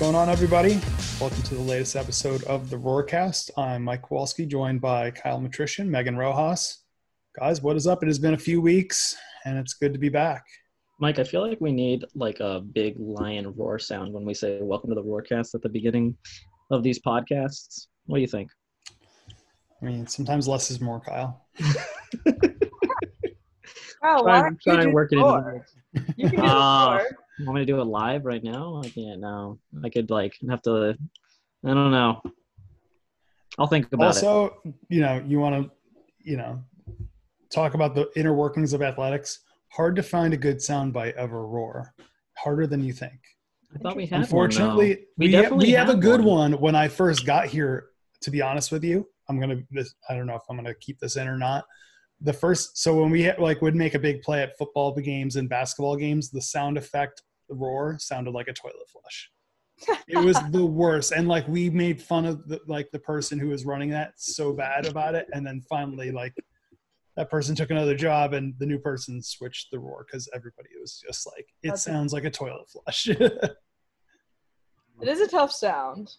going on, everybody? Welcome to the latest episode of the Roarcast. I'm Mike Kowalski, joined by Kyle Matrician, Megan Rojas. Guys, what is up? It has been a few weeks, and it's good to be back. Mike, I feel like we need like a big lion roar sound when we say "Welcome to the Roarcast" at the beginning of these podcasts. What do you think? I mean, sometimes less is more, Kyle. Oh, try, why and- don't you try and do work it four? into. You can do four. You want me to do it live right now? I can't now. I could like have to. I don't know. I'll think about it. also, you know, you want to, you know, talk about the inner workings of athletics. Hard to find a good soundbite of a roar. Harder than you think. I thought we had. Unfortunately, though. we, we ha- definitely we have a good one. When I first got here, to be honest with you, I'm gonna. This, I don't know if I'm gonna keep this in or not. The first, so when we like would make a big play at football games and basketball games, the sound effect, roar, sounded like a toilet flush. it was the worst, and like we made fun of the, like the person who was running that so bad about it, and then finally like that person took another job and the new person switched the roar because everybody was just like it That's- sounds like a toilet flush It is a tough sound.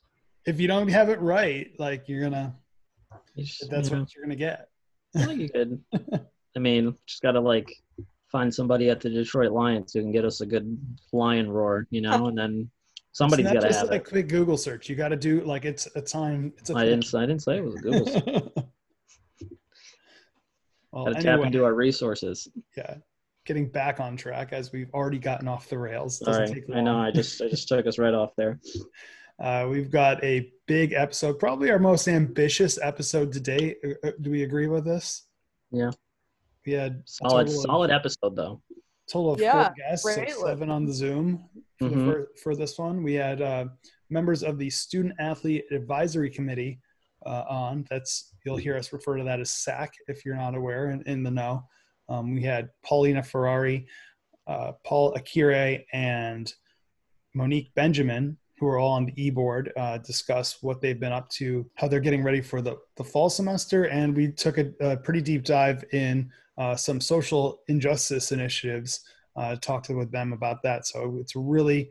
if you don't have it right, like you're gonna You just- that's you know, what you're gonna get. I feel like you could. I mean, just gotta like find somebody at the Detroit Lions who can get us a good lion roar, you know, and then somebody's gotta just have a it. quick Google search. You got to do like it's a time. It's a I didn't. I didn't say it was a Google. search. well, Gotta tap into our resources. yeah, getting back on track as we've already gotten off the rails. All Doesn't right, take I know. I just I just took us right off there. Uh, we've got a big episode, probably our most ambitious episode to date. Uh, uh, Do we agree with this? Yeah. We had a Solid of- solid episode though. total of Yeah, four guests, so great seven on the Zoom for, the Mhm. fir- for this one. We had uh, members of the Student Athlete Advisory Committee uh, on. That's you'll hear us refer to that as SAC if you're not aware and in the know. Um, we had Paulina Ferrari, uh, Paul Akire, and Monique Benjamin, who are all on the e-board, uh, discuss what they've been up to, how they're getting ready for the, the fall semester, and we took a, a pretty deep dive in uh, some social injustice initiatives. Uh, talked with them about that. So it's a really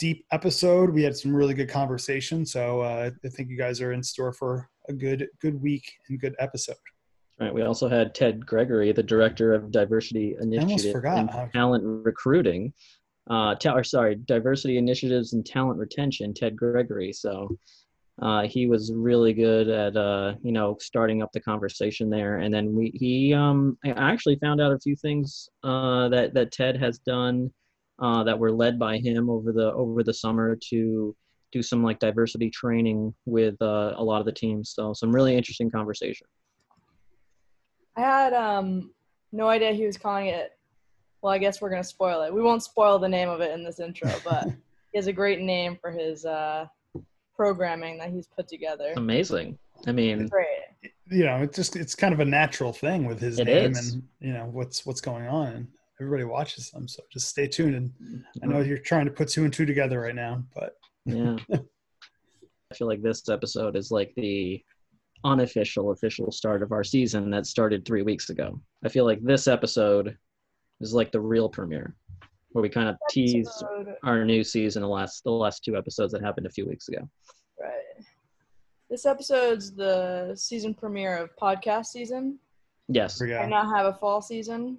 deep episode. We had some really good conversation. So uh, I think you guys are in store for a good good week and good episode. All right. We also had Ted Gregory, the director of diversity initiative and talent recruiting. Uh, ta- or sorry, diversity initiatives and talent retention. Ted Gregory. So uh, he was really good at uh, you know starting up the conversation there. And then we he um I actually found out a few things uh, that that Ted has done uh, that were led by him over the over the summer to do some like diversity training with uh, a lot of the teams. So some really interesting conversation. I had um no idea he was calling it. Well, I guess we're gonna spoil it. We won't spoil the name of it in this intro, but he has a great name for his uh, programming that he's put together. Amazing. I mean, Great. You know, it's just it's kind of a natural thing with his It name is. and you know what's what's going on. And everybody watches them, so just stay tuned. And I Mm-hmm. know you're trying to put two and two together right now, but yeah. I feel like this episode is like the unofficial official start of our season that started three weeks ago. I feel like this episode is like the real premiere, where we kind of tease Episode- our new season. The last the last two episodes that happened a few weeks ago. Right. This episode's the season premiere of podcast season. Yes, here we I go. now have a fall season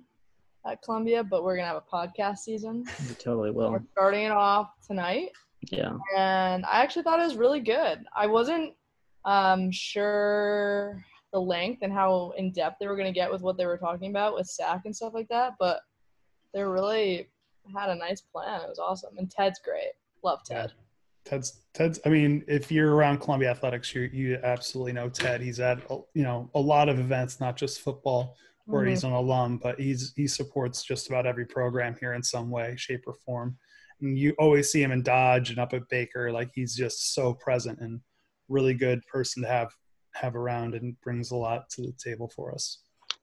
at Columbia, but we're gonna have a podcast season. we totally will. We're starting it off tonight. Yeah, and I actually thought it was really good. I wasn't um, sure the length and how in depth they were going to get with what they were talking about with SAC and stuff like that, but they really had a nice plan. It was awesome, and Ted's great. Love Ted. Ted's Ted's. I mean, if you're around Columbia Athletics, you you absolutely know Ted. He's at you know a lot of events, not just football, where Mhm. he's an alum, but he's he supports just about every program here in some way, shape, or form. And you always see him in Dodge and up at Baker. Like he's just so present and really good person to have have around and brings a lot to the table for us.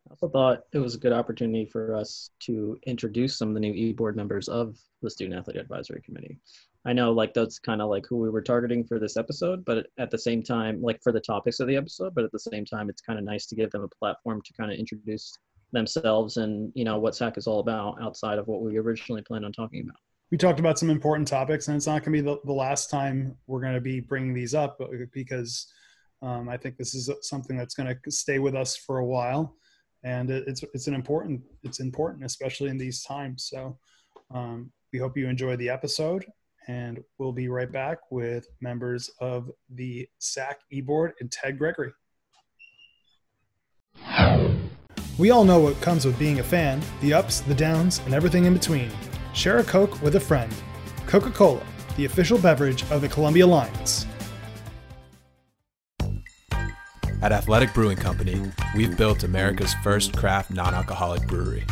I also thought it was a good opportunity for us to introduce some of the new e-board members of the Student Athlete Advisory Committee. I know like that's kind of like who we were targeting for this episode, but at the same time, like for the topics of the episode, but at the same time, it's kind of nice to give them a platform to kind of introduce themselves and you know what SAC is all about outside of what we originally planned on talking about. we talked about some important topics, and it's not going to be the, the last time we're going to be bringing these up because um, I think this is something that's going to stay with us for a while, and it's it's an important it's important, especially in these times. So um, we hope you enjoy the episode, and we'll be right back with members of the SAC e-board and Ted Gregory. We all know what comes with being a fan the ups, the downs, and everything in between. Share a Coke with a friend. Coca Cola, the official beverage of the Columbia Lions. At Athletic Brewing Company, we've built America's first craft non alcoholic brewery.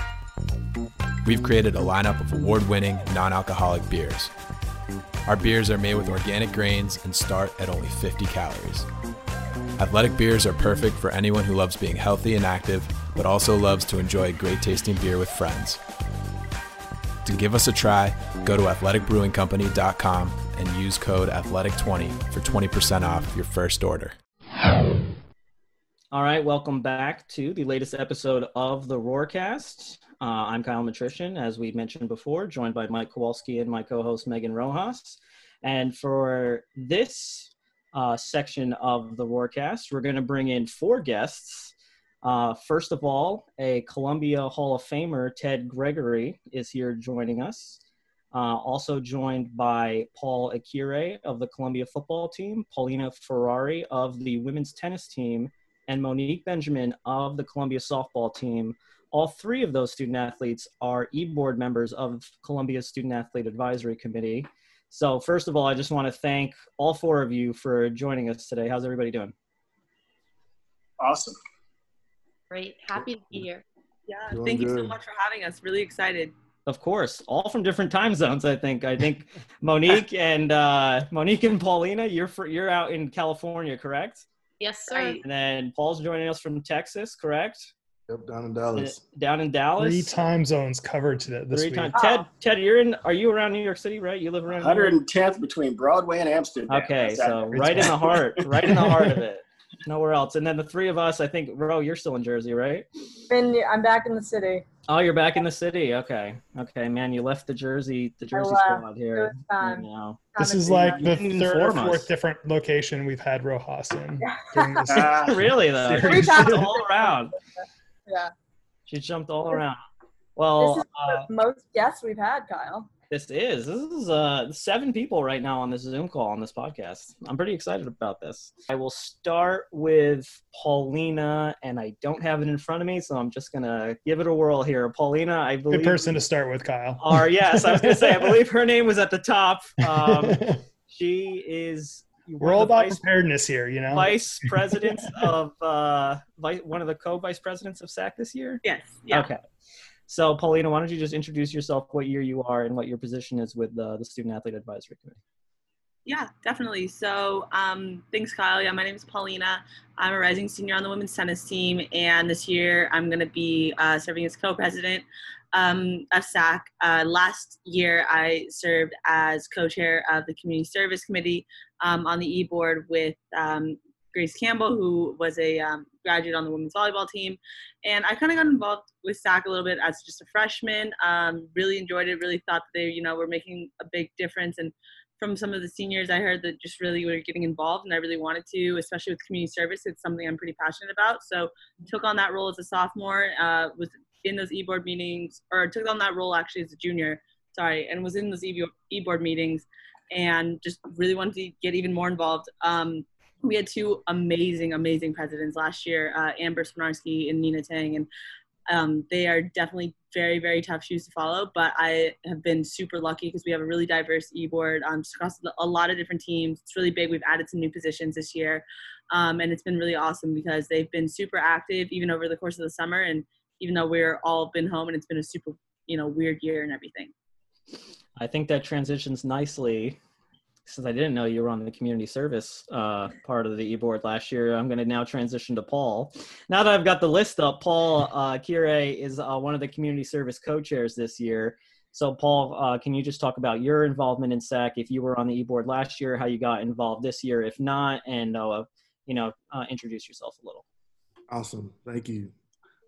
We've created a lineup of award winning non alcoholic beers. Our beers are made with organic grains and start at only 50 calories. Athletic beers are perfect for anyone who loves being healthy and active, but also loves to enjoy a great tasting beer with friends. To give us a try, go to athleticbrewingcompany.com and use code athletic20 for 20% off your first order. All right, welcome back to the latest episode of the Roarcast. Uh, I'm Kyle Matrician, as we mentioned before, joined by Mike Kowalski and my co-host Megan Rojas. And for this uh, section of the Roarcast, we're going to bring in four guests uh, first of all, a Columbia Hall of Famer, Ted Gregory, is here joining us. Uh, also joined by Paul Akire of the Columbia football team, Paulina Ferrari of the women's tennis team, and Monique Benjamin of the Columbia softball team. All three of those student athletes are e-board members of Columbia's Student Athlete Advisory Committee. So first of all, I just want to thank all four of you for joining us today. How's everybody doing? Awesome. Great. Happy to be here. Yeah. Doing thank good. you so much for having us. Really excited. Of course, all from different time zones. I think. I think Monique and uh, Monique and Paulina, you're for, you're out in California, correct? Yes, sir. And then Paul's joining us from Texas, correct? Yep, down in Dallas. Uh, down in Dallas. Three time zones covered today. This Three week. Times. Ted, Ted, you're in. Are you around New York City? Right? You live around. 110th between Broadway and Amsterdam. Okay, so right in the heart, right in the heart of it nowhere else. And then the three of us, I think, Ro, you're still in Jersey, right? And I'm back in the city. Oh, you're back in the city. Okay, okay, man. You left the Jersey, the Jersey squad here. You know. This is like the third or fourth us. different location we've had Rojas in. really though, she jumped all around. Yeah, she jumped all around. Well, this is uh, the most guests we've had, Kyle. This is this is uh seven people right now on this Zoom call on this podcast. I'm pretty excited about this. I will start with Paulina, and I don't have it in front of me, so I'm just gonna give it a whirl here. Paulina, I believe good person to start with, Kyle. Or yes, I was gonna say I believe her name was at the top. Um, she is. We're all about vice, preparedness here, you know. Vice president of uh, vice, one of the co-vice presidents of SAC this year. Yes. Yeah. Okay. So, Paulina, why don't you just introduce yourself, what year you are, and what your position is with the, the Student Athlete Advisory Committee? Yeah, definitely. So, um, thanks, Kyle. Yeah, my name is Paulina. I'm a rising senior on the women's tennis team, and this year I'm going to be uh, serving as co-president um, of SAC. Uh, last year, I served as co-chair of the Community Service Committee um, on the e-board with um, Grace Campbell, who was a um, graduate on the women's volleyball team. And I kind of got involved with SAC a little bit as just a freshman. Um, really enjoyed it. Really thought that they, you know, were making a big difference. And from some of the seniors, I heard that just really were getting involved, and I really wanted to, especially with community service. It's something I'm pretty passionate about. So took on that role as a sophomore. Uh, was in those e-board meetings, or took on that role actually as a junior. Sorry, and was in those e-board meetings, and just really wanted to get even more involved. Um, we had two amazing, amazing presidents last year, uh, Amber Swinarski and Nina Tang, and um, they are definitely very, very tough shoes to follow. But I have been super lucky because we have a really diverse e-board um, across a lot of different teams. It's really big. We've added some new positions this year, um, and it's been really awesome because they've been super active even over the course of the summer. And even though we're all been home and it's been a super, you know, weird year and everything. I think that transitions nicely since I didn't know you were on the community service uh, part of the e-board last year, I'm going to now transition to Paul. Now that I've got the list up, Paul uh, Kire is uh, one of the community service co-chairs this year. So, Paul, uh, can you just talk about your involvement in SAC? If you were on the e-board last year, how you got involved this year, if not, and uh, you know, uh, introduce yourself a little. Awesome, thank you.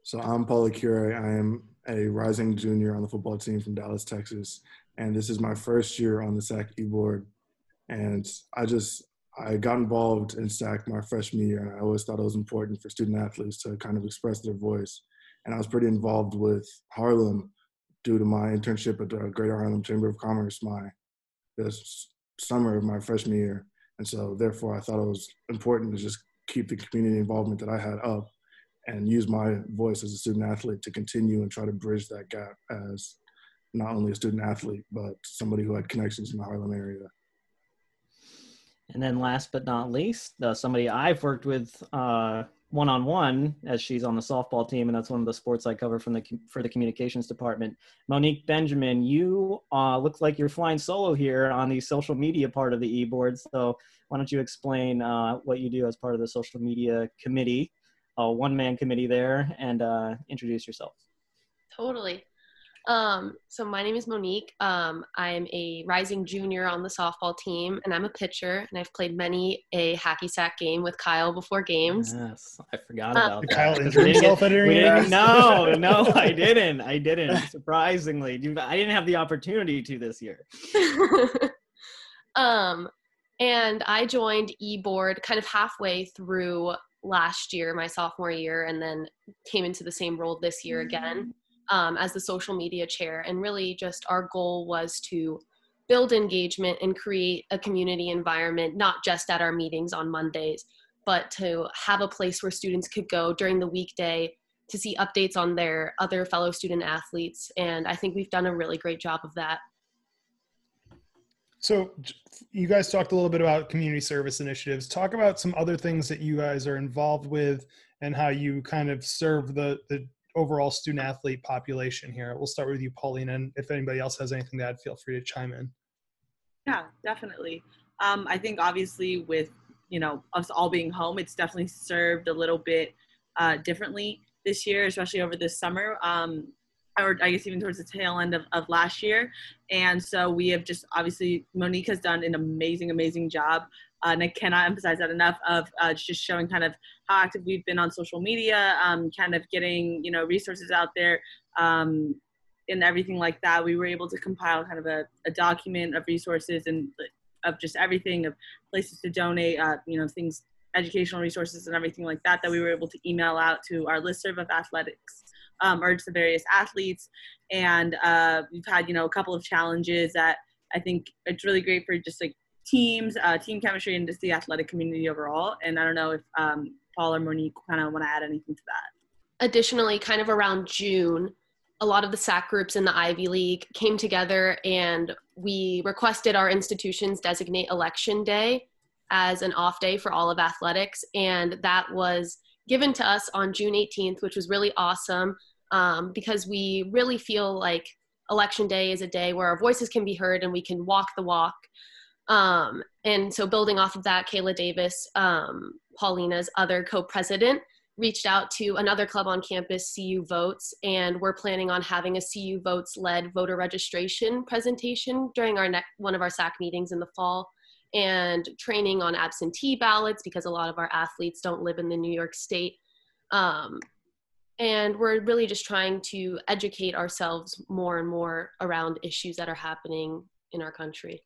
So, I'm Paul Kire. I am a rising junior on the football team from Dallas, Texas, and this is my first year on the SAC e-board. And I just I got involved in SAC my freshman year, and I always thought it was important for student athletes to kind of express their voice. And I was pretty involved with Harlem due to my internship at the Greater Harlem Chamber of Commerce my this summer of my freshman year. And so therefore I thought it was important to just keep the community involvement that I had up and use my voice as a student athlete to continue and try to bridge that gap as not only a student athlete, but somebody who had connections in the Harlem area. And then last but not least, uh, somebody I've worked with uh, one on one as she's on the softball team, and that's one of the sports I cover from the for the communications department. Monique Benjamin, you uh, look like you're flying solo here on the social media part of the e-board. So why don't you explain uh, what you do as part of the social media committee, a one-man committee there, and uh, introduce yourself. Totally. Um, so my name is Monique. Um, I'm a rising junior on the softball team, and I'm a pitcher. And I've played many a hacky sack game with Kyle before games. Yes, I forgot um, about that. Kyle injured himself at No, no, I didn't. I didn't. Surprisingly, I didn't have the opportunity to this year. um, and I joined eBoard kind of halfway through last year, my sophomore year, and then came into the same role this year again. Um, as the social media chair. And really, just our goal was to build engagement and create a community environment, not just at our meetings on Mondays, but to have a place where students could go during the weekday to see updates on their other fellow student athletes. And I think we've done a really great job of that. So, you guys talked a little bit about community service initiatives. Talk about some other things that you guys are involved with and how you kind of serve the, the overall student athlete population here. We'll start with you, Pauline, and if anybody else has anything to add, feel free to chime in. Yeah, definitely. Um, I think obviously with you know us all being home, it's definitely served a little bit uh, differently this year, especially over this summer. Um, or I guess even towards the tail end of, of last year. And so we have just obviously Monique has done an amazing, amazing job uh, and I cannot emphasize that enough of uh, just showing kind of how active we've been on social media, um, kind of getting you know resources out there, um, and everything like that. We were able to compile kind of a, a document of resources and of just everything of places to donate, uh, you know, things, educational resources and everything like that that we were able to email out to our listserv of athletics. Um, or to the various athletes, and uh, we've had you know a couple of challenges that I think it's really great for just like teams, uh, team chemistry, and just the athletic community overall. And I don't know if um, Paul or Monique kind of want to add anything to that. Additionally, kind of around June, a lot of the SAC groups in the Ivy League came together and we requested our institutions designate election day as an off day for all of athletics. And that was given to us on June 18th, which was really awesome um, because we really feel like election day is a day where our voices can be heard and we can walk the walk um, and so, building off of that, Kayla Davis, um, Paulina's other co president, reached out to another club on campus, CU Votes, and we're planning on having a CU Votes led voter registration presentation during our next one of our SAC meetings in the fall and training on absentee ballots because a lot of our athletes don't live in the New York State. Um, and we're really just trying to educate ourselves more and more around issues that are happening in our country.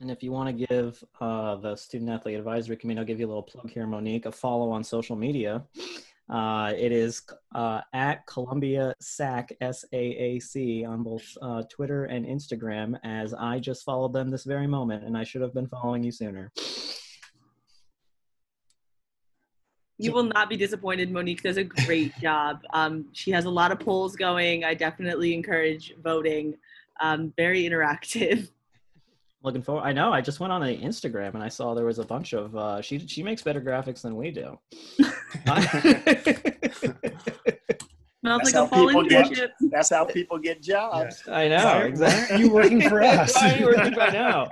And if you want to give uh, the Student Athlete Advisory Committee, I'll give you a little plug here, Monique, a follow on social media. Uh, it is uh, at Columbia SAC, S A A C, on both uh, Twitter and Instagram, as I just followed them this very moment, and I should have been following you sooner. You will not be disappointed. Monique does a great job. Um, she has a lot of polls going. I definitely encourage voting. Um, very interactive. Looking forward. I know. I just went on the Instagram and I saw there was a bunch of. Uh, she she makes better graphics than we do. that's, like how get, that's how people get jobs. Yeah. I know exactly. you working for us? Why are you working for? I know.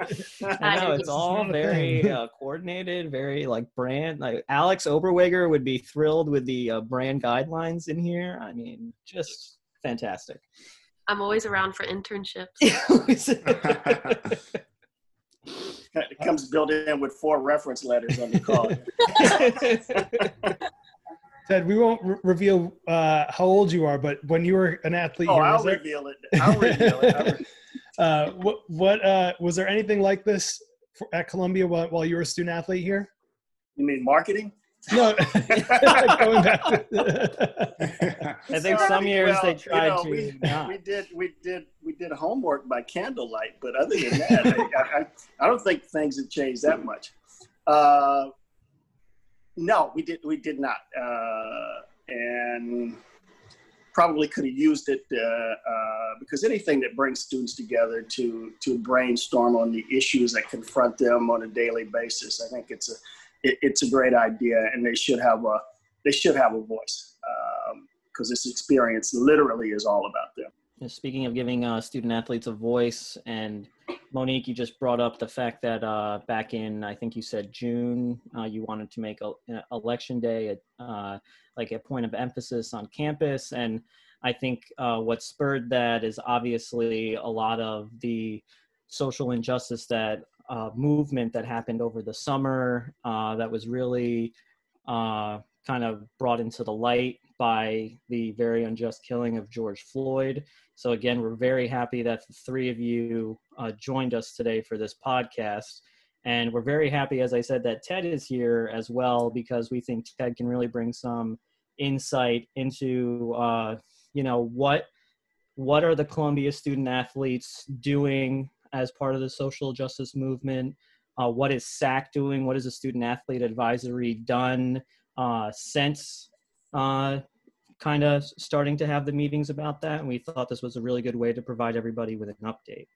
I know. It's all very uh, coordinated, very like brand. Like Alex Oberweger would be thrilled with the uh, brand guidelines in here. I mean, just fantastic. I'm always around for internships. It comes built in with four reference letters on the card. Ted, we won't re- reveal uh, how old you are, but when you were an athlete, oh, here, I'll reveal it. I'll reveal it. I'll re- uh, what what uh, was there anything like this for, at Columbia while, while you were a student athlete here? You mean marketing? No, going back. I think Sorry. some years Well, they you tried know, to We, not. we did we did we did homework by candlelight, but other than that, I, I, I don't think things have changed that much. Uh, no, we did we did not, uh, and probably could have used it uh, uh, because anything that brings students together to to brainstorm on the issues that confront them on a daily basis, I think it's a it, it's a great idea, and they should have a they should have a voice because this experience literally is all about them. Speaking of giving uh, student athletes a voice, and Monique, you just brought up the fact that uh, back in, I think you said June, uh, you wanted to make a, a- election day a, uh, like a point of emphasis on campus. And I think uh, what spurred that is obviously a lot of the social injustice that uh, movement that happened over the summer uh, that was really uh, kind of brought into the light by the very unjust killing of George Floyd. So, again, we're very happy that the three of you uh, joined us today for this podcast. And we're very happy, as I said, that Ted is here as well, because we think Ted can really bring some insight into, uh, you know, what what are the Columbia student athletes doing as part of the social justice movement? Uh, what is SAC doing? What has the student athlete advisory done uh, since uh, kind of starting to have the meetings about that? And we thought this was a really good way to provide everybody with an update.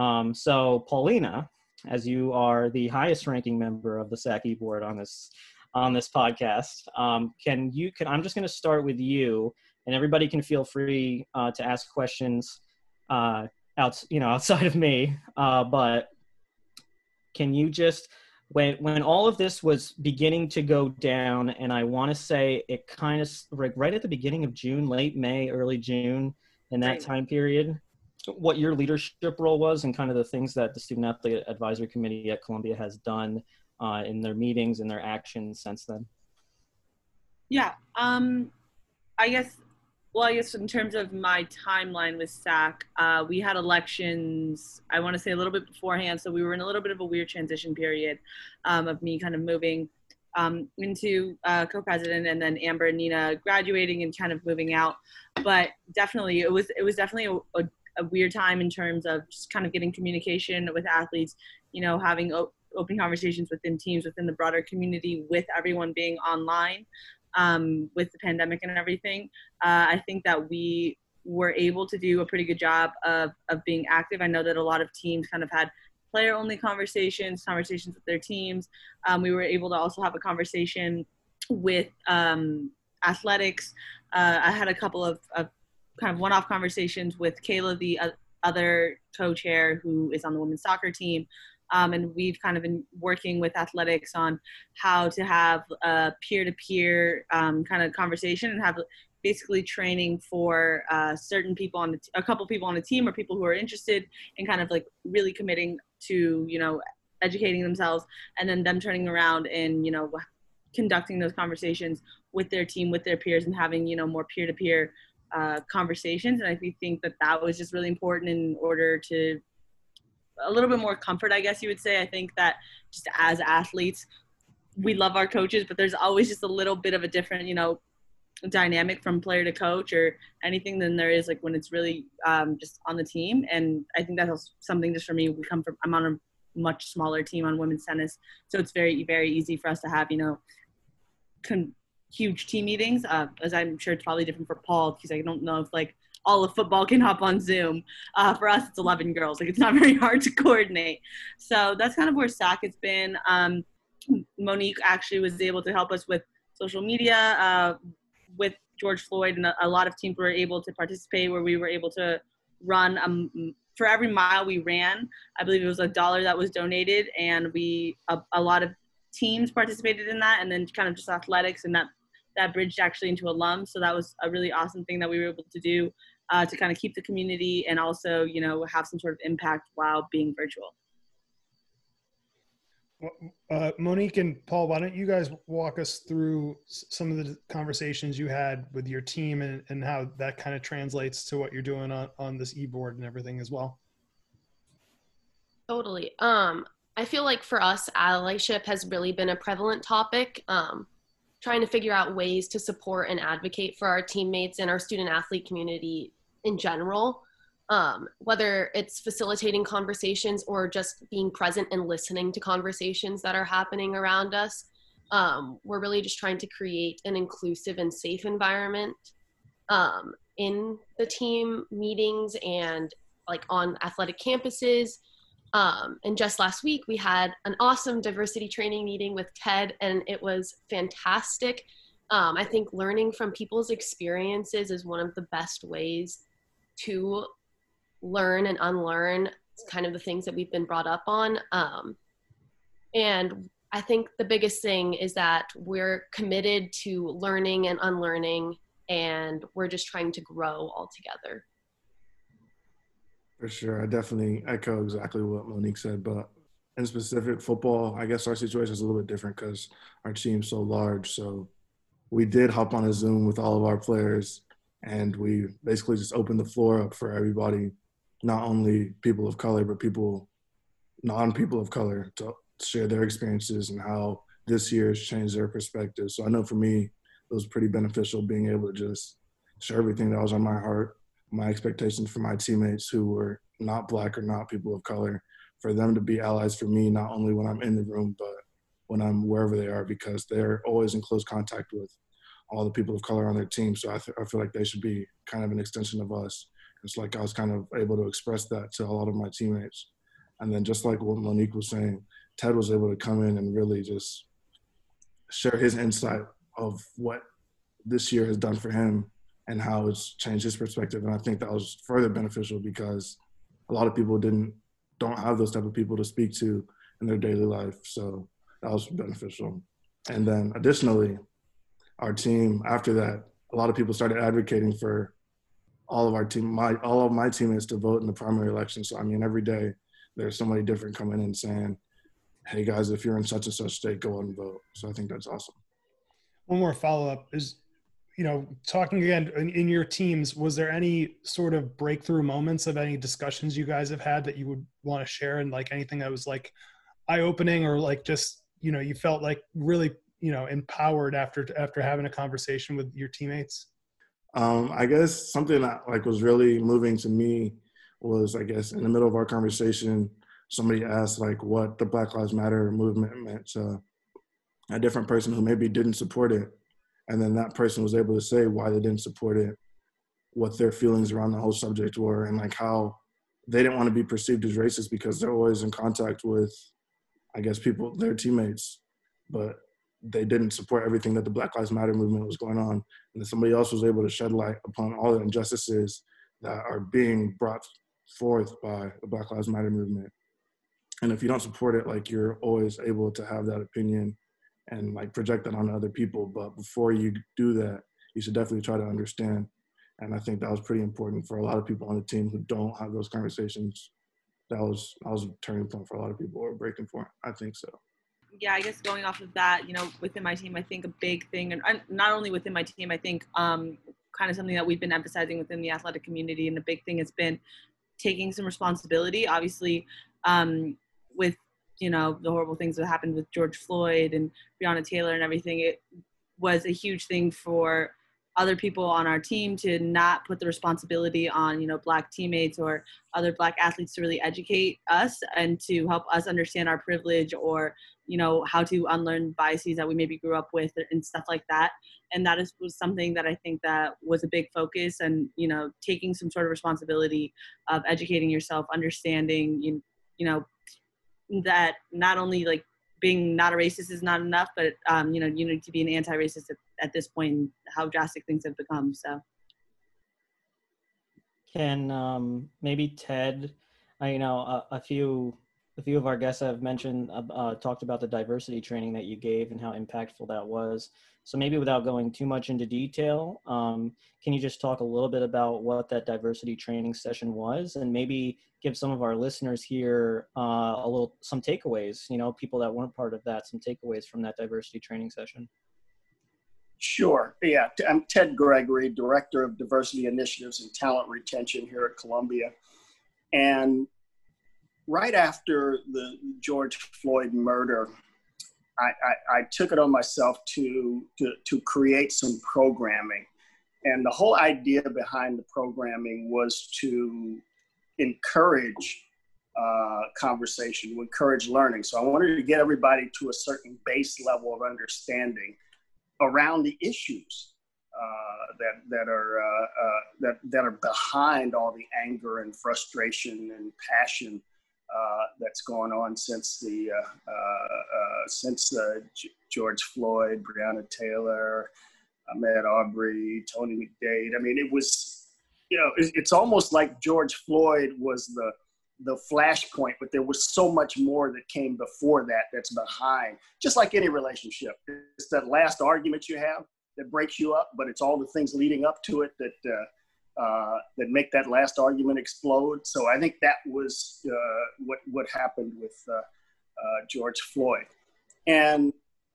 Um, so, Paulina, as you are the highest ranking member of the SAC board on this on this podcast, um, can you? Can I'm just going to start with you, and everybody can feel free uh, to ask questions uh, out, you know, outside of me. Uh, but can you just when when all of this was beginning to go down, and I want to say it kind of like right at the beginning of June, late May, early June, in that Right. time period, what your leadership role was, and kind of the things that the Student Athlete Advisory Committee at Columbia has done uh, in their meetings and their actions since then. Yeah. Um, I guess. Well, I guess in terms of my timeline with SAC, uh, we had elections. I want to say a little bit beforehand, so we were in a little bit of a weird transition period um, of me kind of moving um, into uh, co-president, and then Amber and Nina graduating and kind of moving out. But definitely, it was it was definitely a, a, a weird time in terms of just kind of getting communication with athletes. You know, having o- open conversations within teams, within the broader community, with everyone being online um, with the pandemic and everything. Uh, I think that we were able to do a pretty good job of, of being active. I know that a lot of teams kind of had player only conversations, conversations with their teams. Um, we were able to also have a conversation with um, athletics. Uh, I had a couple of, of kind of one off conversations with Kayla, the uh, other co chair who is on the women's soccer team. Um, and we've kind of been working with athletics on how to have a peer-to-peer um, kind of conversation and have basically training for uh, certain people on the t- a couple people on the team or people who are interested in kind of like really committing to you know educating themselves and then them turning around and you know conducting those conversations with their team with their peers and having you know more peer-to-peer uh, conversations. And i think that that was just really important in order to a little bit more comfort i guess you would say. I think that just as athletes we love our coaches but there's always just a little bit of a different you know dynamic from player to coach or anything than there is like when it's really um, just on the team. And i think that's something just for me we come from i'm on a much smaller team on women's tennis. So it's very very easy for us to have you know con- huge team meetings. Uh, as i'm sure it's probably different for paul because i don't know if like all of football can hop on zoom uh, for us it's 11 girls like it's not very hard to coordinate so that's kind of where sac has been um, monique actually was able to help us with social media uh, with George Floyd, and a, a, lot of teams were able to participate where we were able to run. Um, for every mile we ran, I believe it was a dollar that was donated, and we a, a, lot of teams participated in that, and then kind of just athletics, and that that bridged actually into alum. So that was a really awesome thing that we were able to do uh, to kind of keep the community and also you know have some sort of impact while being virtual. Uh, Monique and Paul, why don't you guys walk us through some of the conversations you had with your team and, and how that kind of translates to what you're doing on, on this e-board and everything as well? Totally. Um, I feel like for us, allyship has really been a prevalent topic. Um, trying to figure out ways to support and advocate for our teammates and our student athlete community in general um, whether it's facilitating conversations or just being present and listening to conversations that are happening around us. Um, we're really just trying to create an inclusive and safe environment um, in the team meetings and like on athletic campuses. Um, and just last week, we had an awesome diversity training meeting with Ted, and it was fantastic. Um, I think learning from people's experiences is one of the best ways to learn and unlearn kind of the things that we've been brought up on. Um, and I think the biggest thing is that we're committed to learning and unlearning, and we're just trying to grow all together. For sure. I definitely echo exactly what Monique said, but in specific football, I guess our situation is a little bit different because our team's so large. So we did hop on a Zoom with all of our players and we basically just opened the floor up for everybody not only people of color but people non-people of color to share their experiences and how this year has changed their perspective. So i know for me it was pretty beneficial being able to just share everything that was on my heart my expectations for my teammates who were not black or not people of color for them to be allies for me not only when i'm in the room but when i'm wherever they are because they're always in close contact with all the people of color on their team so I, th- I feel like they should be kind of an extension of us it's like I was kind of able to express that to a lot of my teammates. And then just like what Monique was saying, Ted was able to come in and really just share his insight of what this year has done for him and how it's changed his perspective. And I think that was further beneficial because a lot of people didn't don't have those type of people to speak to in their daily life. So that was beneficial. And then additionally, our team after that, a lot of people started advocating for all of our team, my all of my teammates to vote in the primary election. So I mean, every day there's somebody different coming in saying, "Hey guys, if you're in such and such state, go out and vote." So I think that's awesome. One more follow up is, you know, talking again in, in your teams. Was there any sort of breakthrough moments of any discussions you guys have had that you would want to share, and like anything that was like eye opening or like just you know you felt like really you know empowered after after having a conversation with your teammates? Um, I guess something that like was really moving to me was I guess in the middle of our conversation, somebody asked like what the Black Lives Matter movement meant to a different person who maybe didn't support it, and then that person was able to say why they didn't support it, what their feelings around the whole subject were, and like how they didn't want to be perceived as racist because they're always in contact with, I guess people their teammates, but they didn't support everything that the Black Lives Matter movement was going on, and that somebody else was able to shed light upon all the injustices that are being brought forth by the Black Lives Matter movement. And if you don't support it, like you're always able to have that opinion and like project that on other people. But before you do that, you should definitely try to understand. And I think that was pretty important for a lot of people on the team who don't have those conversations. That was that was a turning point for a lot of people or breaking point. I think so yeah, I guess going off of that, you know, within my team, I think a big thing, and not only within my team, I think um, kind of something that we've been emphasizing within the athletic community, and the big thing has been taking some responsibility. Obviously, um, with you know the horrible things that happened with George Floyd and Breonna Taylor and everything, it was a huge thing for other people on our team to not put the responsibility on you know black teammates or other black athletes to really educate us and to help us understand our privilege or you know how to unlearn biases that we maybe grew up with and stuff like that. And that is was something that i think that was a big focus and you know taking some sort of responsibility of educating yourself understanding you, you know that not only like being not a racist is not enough but um, you know you need to be an anti-racist at, at this point how drastic things have become so. Can um, maybe ted you know a, a few a few of our guests have mentioned, uh, uh, talked about the diversity training that you gave and how impactful that was. So maybe without going too much into detail, um, can you just talk a little bit about what that diversity training session was, and maybe give some of our listeners here uh, a little some takeaways? You know, people that weren't part of that, some takeaways from that diversity training session. Sure. Yeah, I'm Ted Gregory, Director of Diversity Initiatives and Talent Retention here at Columbia. And right after the George Floyd murder, I, I, I, took it on myself to, to, to create some programming. And the whole idea behind the programming was to encourage uh, conversation, to encourage learning. So I wanted to get everybody to a certain base level of understanding around the issues uh, that that are uh, uh, that that are behind all the anger and frustration and passion that's going on since the uh, uh, since George Floyd, Breonna Taylor, Ahmaud Arbery, Tony McDade. I mean, it was you know it, it's almost like George Floyd was the the flashpoint, but there was so much more that came before that that's behind. Just like any relationship, it's that last argument you have that breaks you up, but it's all the things leading up to it that uh, uh, that make that last argument explode. So I think that was uh, what what happened with uh, uh, George Floyd. And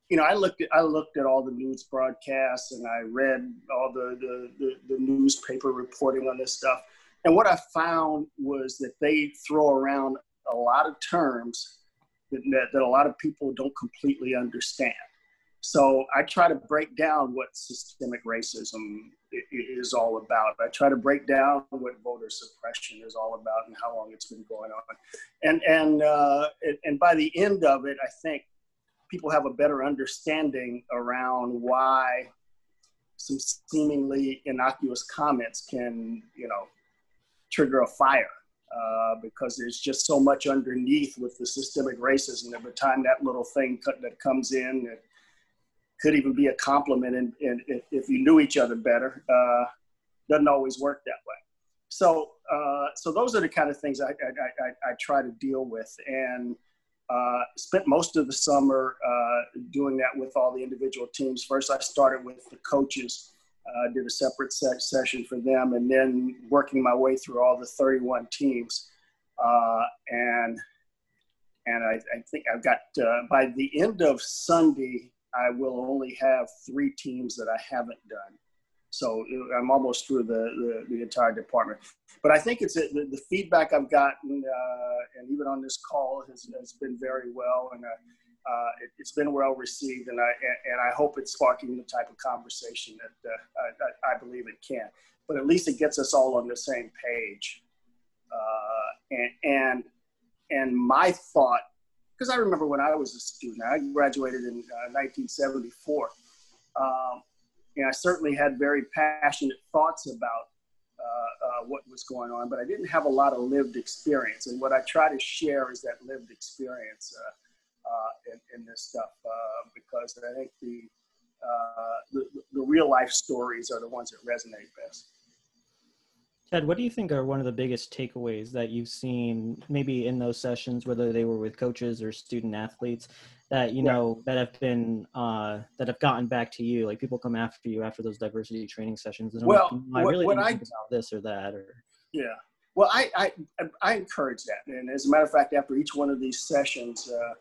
you know, I looked at I looked at all the news broadcasts and I read all the the, the, the newspaper reporting on this stuff. And what I found was that they throw around a lot of terms that, that, that a lot of people don't completely understand. So I try to break down what systemic racism is all about. I try to break down what voter suppression is all about and how long it's been going on. And and uh, and by the end of it, I think people have a better understanding around why some seemingly innocuous comments can, you know, trigger a fire. Uh, because there's just so much underneath with the systemic racism. Every time that little thing that comes in, it, could even be a compliment and, and if you knew each other better uh, doesn't always work that way. So uh, so those are the kind of things I, I, I, I try to deal with and uh, spent most of the summer uh, doing that with all the individual teams. First i started with the coaches uh, did a separate se- session for them and then working my way through all the 31 teams uh, and and I, I, think I've got by the end of Sunday, I will only have three teams that I haven't done. So I'm almost through the, the, the entire department. But I think it's a, the, the, feedback I've gotten, uh, and even on this call, has, has been very well, and uh, uh, it, has been well received, and I and I hope it's sparking the type of conversation that uh, I, I, believe it can. But at least it gets us all on the same page. Uh, and and and my thought because I remember when I was a student, I graduated in uh, 1974. Um, and I certainly had very passionate thoughts about uh, uh, what was going on, but I didn't have a lot of lived experience. And what I try to share is that lived experience uh, uh, in, in, this stuff uh, because I think the, the, the real life stories are the ones that resonate best. Ted, what do you think are one of the biggest takeaways that you've seen, maybe in those sessions, whether they were with coaches or student athletes, that you know that have been uh, that have gotten back to you? Like people come after you after those diversity training sessions, and well, like, I really didn't I, think about this or that, or yeah. Well, I, I I encourage that, and as a matter of fact, after each one of these sessions, uh,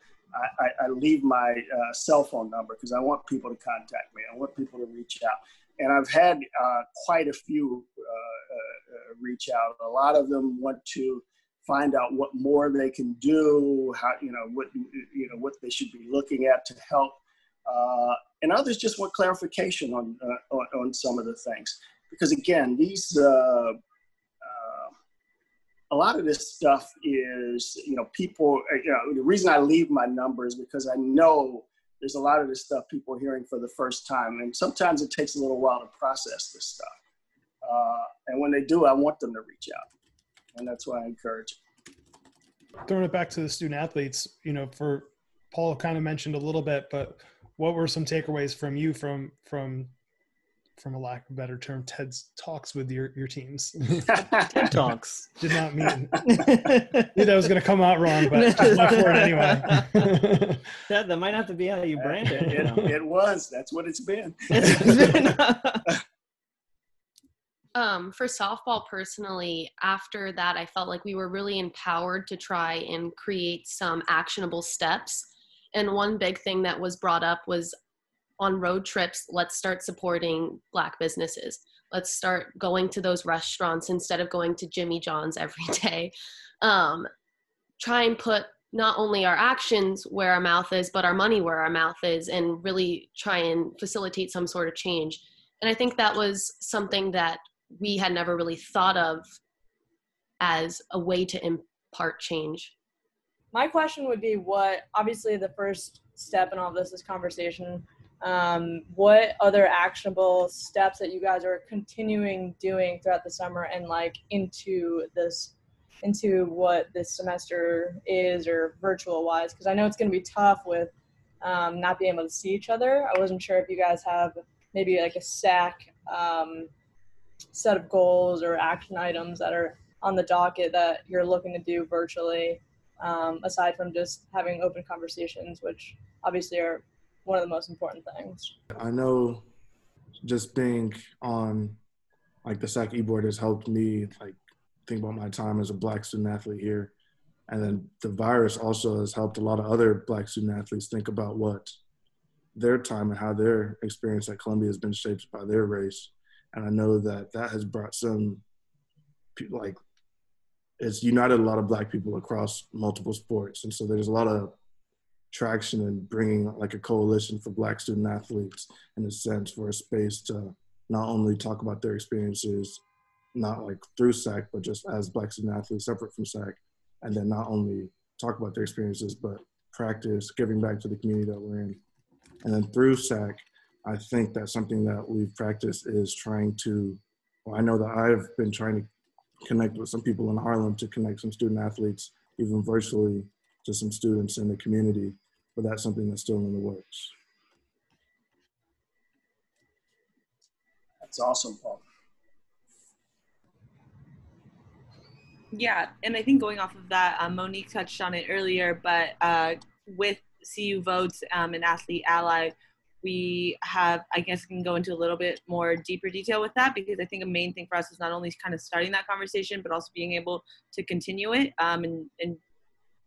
I, I, leave my uh, cell phone number because I want people to contact me. I want people to reach out and I've had uh, quite a few uh, uh, reach out. A lot of them want to find out what more they can do, how you know what you know what they should be looking at to help, uh, and others just want clarification on, uh, on, on some of the things. Because again, these uh, a lot of this stuff is you know people you know the reason I leave my number is because I know there's a lot of this stuff people are hearing for the first time. And sometimes it takes a little while to process this stuff. Uh, and when they do, I want them to reach out. And that's why I encourage Throwing it back to the student athletes, you know, for Paul kind of mentioned a little bit, but what were some takeaways from you from from from a lack of a better term, Ted's talks with your your teams. TED Talks. Did not mean knew that was going to come out wrong, but just went for it anyway. that, that might have to be how you brand it. you know. it, it was. That's what it's been. Um, for softball, personally, after that, I felt like we were really empowered to try and create some actionable steps. And one big thing that was brought up was on road trips, let's start supporting Black businesses. Let's start going to those restaurants instead of going to Jimmy John's every day. Um, try and put not only our actions where our mouth is, but our money where our mouth is, and really try and facilitate some sort of change. And I think that was something that we had never really thought of as a way to impart change. My question would be what, obviously, the first step in all this is conversation. Um, what other actionable steps that you guys are continuing doing throughout the summer and like into this into what this semester is or virtual wise because i know it's going to be tough with um, not being able to see each other. I wasn't sure if you guys have maybe like a SAC um, set of goals or action items that are on the docket that you're looking to do virtually, um, aside from just having open conversations, which obviously are one of the most important things. I know just being on like the SAC e-board has helped me like think about my time as a black student athlete here. And then the virus also has helped a lot of other black student athletes think about what their time and how their experience at Columbia has been shaped by their race and I know that that has brought some like it's united a lot of black people across multiple sports, and so there's a lot of traction in bringing like a coalition for black student athletes in a sense for a space to not only talk about their experiences not like through SAC, but just as black student athletes separate from SAC, and then not only talk about their experiences, but practice giving back to the community that we're in. And then through SAC, I think that something that we've practiced is trying to, well, I know that I've been trying to connect with some people in Harlem to connect some student athletes, even virtually, to some students in the community, but that's something that's still in the works. That's awesome, Paul. Yeah, and I think going off of that, um, Monique touched on it earlier, but uh, with CU Votes um, and Athlete Ally, we have i guess can go into a little bit more deeper detail with that because i think a main thing for us is not only kind of starting that conversation but also being able to continue it um, and, and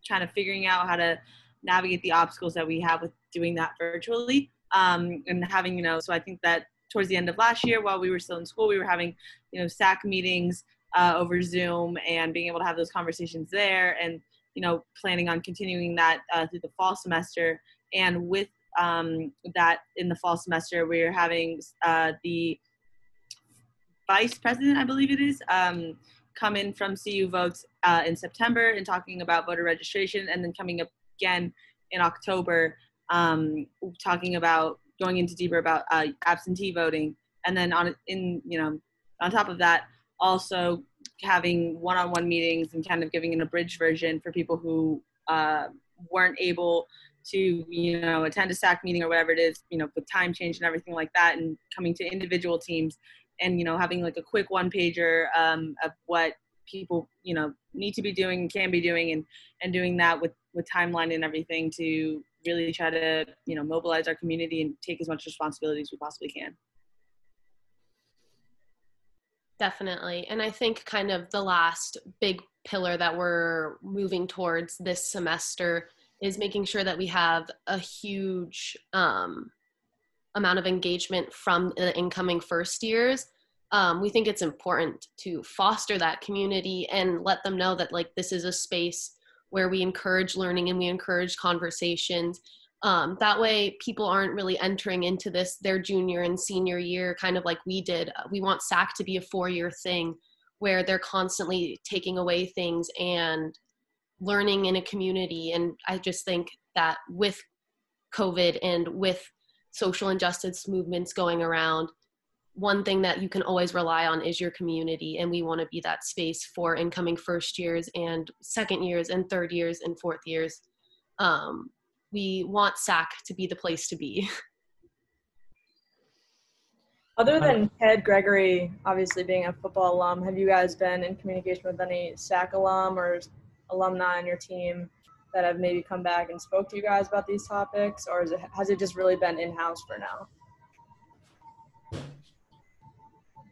kind of figuring out how to navigate the obstacles that we have with doing that virtually um, and having you know so i think that towards the end of last year while we were still in school we were having you know sac meetings uh, over zoom and being able to have those conversations there and you know planning on continuing that uh, through the fall semester. And with um, that in the fall semester we're having uh, the vice president, I believe it is, um, come in from CU Votes uh, in September and talking about voter registration, and then coming up again in October, um, talking about going into deeper about uh, absentee voting, and then on in you know on top of that, also having one-on-one meetings and kind of giving an abridged version for people who uh, weren't able to you know attend a SAC meeting or whatever it is, you know, with time change and everything like that, and coming to individual teams, and you know having like a quick one pager um, of what people you know need to be doing and can be doing, and and doing that with with timeline and everything to really try to you know mobilize our community and take as much responsibility as we possibly can. Definitely. And I think kind of the last big pillar that we're moving towards this semester is making sure that we have a huge um, amount of engagement from the incoming first years um, we think it's important to foster that community and let them know that like this is a space where we encourage learning and we encourage conversations um, that way people aren't really entering into this their junior and senior year kind of like we did we want sac to be a four year thing where they're constantly taking away things and learning in a community. And I just think that with COVID and with social injustice movements going around, one thing that you can always rely on is your community. And we want to be that space for incoming first years and second years and third years and fourth years. Um, we want SAC to be the place to be. Other than Ted Gregory, obviously being a football alum, have you guys been in communication with any SAC alum or alumni on your team that have maybe come back and spoke to you guys about these topics, or it, has it just really been in house for now?